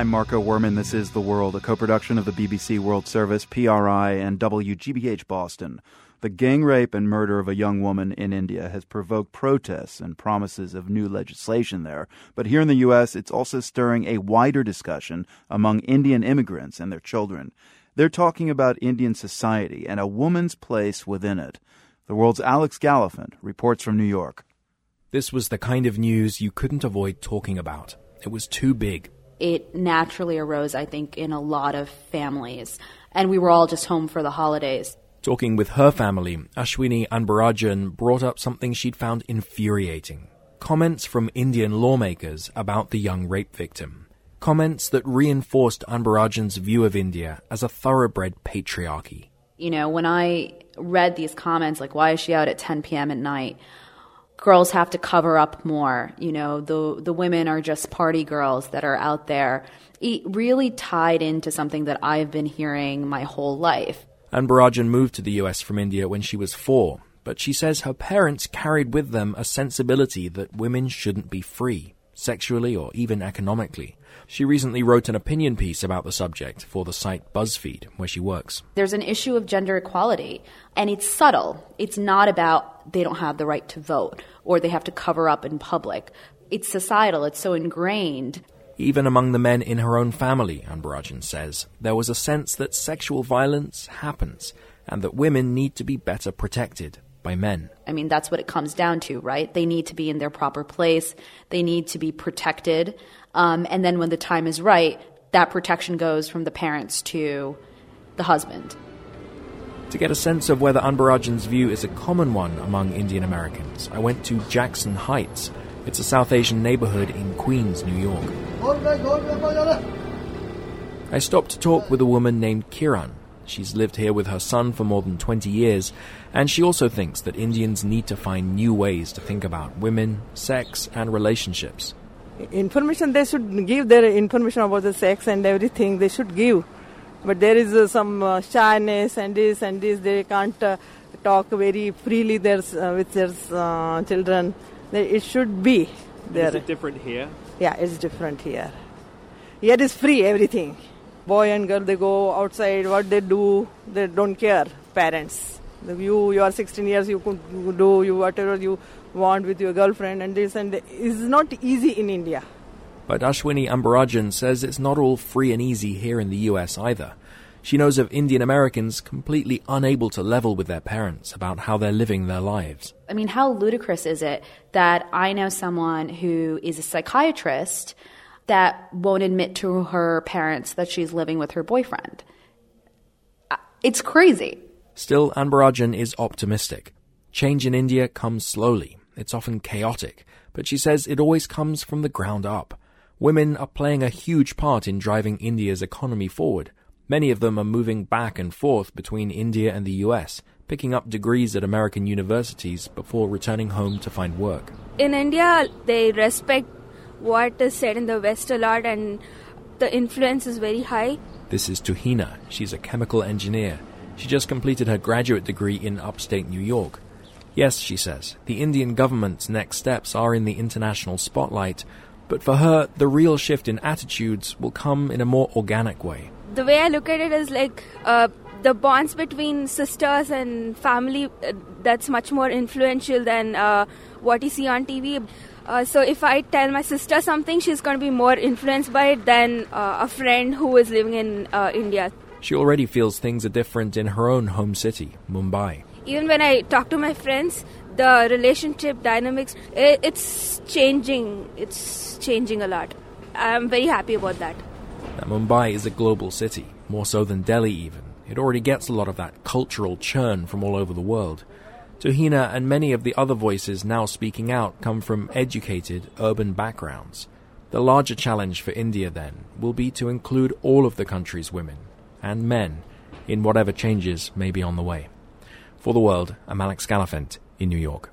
I'm Marco Werman. This is The World, a co production of the BBC World Service, PRI, and WGBH Boston. The gang rape and murder of a young woman in India has provoked protests and promises of new legislation there. But here in the U.S., it's also stirring a wider discussion among Indian immigrants and their children. They're talking about Indian society and a woman's place within it. The world's Alex Gallafent reports from New York. This was the kind of news you couldn't avoid talking about. It was too big. It naturally arose, I think, in a lot of families. And we were all just home for the holidays. Talking with her family, Ashwini Anbarajan brought up something she'd found infuriating comments from Indian lawmakers about the young rape victim. Comments that reinforced Anbarajan's view of India as a thoroughbred patriarchy. You know, when I read these comments, like, why is she out at 10 p.m. at night? Girls have to cover up more. You know, the, the women are just party girls that are out there. It really tied into something that I've been hearing my whole life And Anbarajan moved to the US from India when she was four, but she says her parents carried with them a sensibility that women shouldn't be free, sexually or even economically. She recently wrote an opinion piece about the subject for the site BuzzFeed, where she works. There's an issue of gender equality, and it's subtle. It's not about they don't have the right to vote or they have to cover up in public. It's societal, it's so ingrained. Even among the men in her own family, Anbarajan says, there was a sense that sexual violence happens and that women need to be better protected by men. I mean, that's what it comes down to, right? They need to be in their proper place, they need to be protected. Um, and then when the time is right, that protection goes from the parents to the husband. To get a sense of whether Anbarajan's view is a common one among Indian Americans, I went to Jackson Heights, it's a South Asian neighborhood in Queens, New York. I stopped to talk with a woman named Kiran. She's lived here with her son for more than 20 years, and she also thinks that Indians need to find new ways to think about women, sex, and relationships. Information, they should give their information about the sex and everything, they should give. But there is uh, some uh, shyness and this and this, they can't uh, talk very freely there, uh, with their uh, children. It should be there. Is it different here? Yeah, it's different here. Here is free everything. Boy and girl, they go outside. What they do, they don't care. Parents, you you are 16 years, you could do you whatever you want with your girlfriend and this and it's not easy in India. But Ashwini Anbarajan says it's not all free and easy here in the US either. She knows of Indian Americans completely unable to level with their parents about how they're living their lives. I mean, how ludicrous is it that I know someone who is a psychiatrist that won't admit to her parents that she's living with her boyfriend? Uh, it's crazy. Still, Anbarajan is optimistic. Change in India comes slowly. It's often chaotic, but she says it always comes from the ground up. Women are playing a huge part in driving India's economy forward. Many of them are moving back and forth between India and the US, picking up degrees at American universities before returning home to find work. In India, they respect what is said in the West a lot, and the influence is very high. This is Tuhina. She's a chemical engineer. She just completed her graduate degree in upstate New York. Yes, she says, the Indian government's next steps are in the international spotlight, but for her, the real shift in attitudes will come in a more organic way the way I look at it is like uh, the bonds between sisters and family uh, that's much more influential than uh, what you see on TV. Uh, so if I tell my sister something, she's going to be more influenced by it than uh, a friend who is living in uh, India. She already feels things are different in her own home city, Mumbai. Even when I talk to my friends, the relationship dynamics, it, it's changing. It's changing a lot. I'm very happy about that. Now, Mumbai is a global city, more so than Delhi even. It already gets a lot of that cultural churn from all over the world. Tuhina and many of the other voices now speaking out come from educated, urban backgrounds. The larger challenge for India, then, will be to include all of the country's women and men in whatever changes may be on the way. For the world, I'm Alex Gallafent in New York.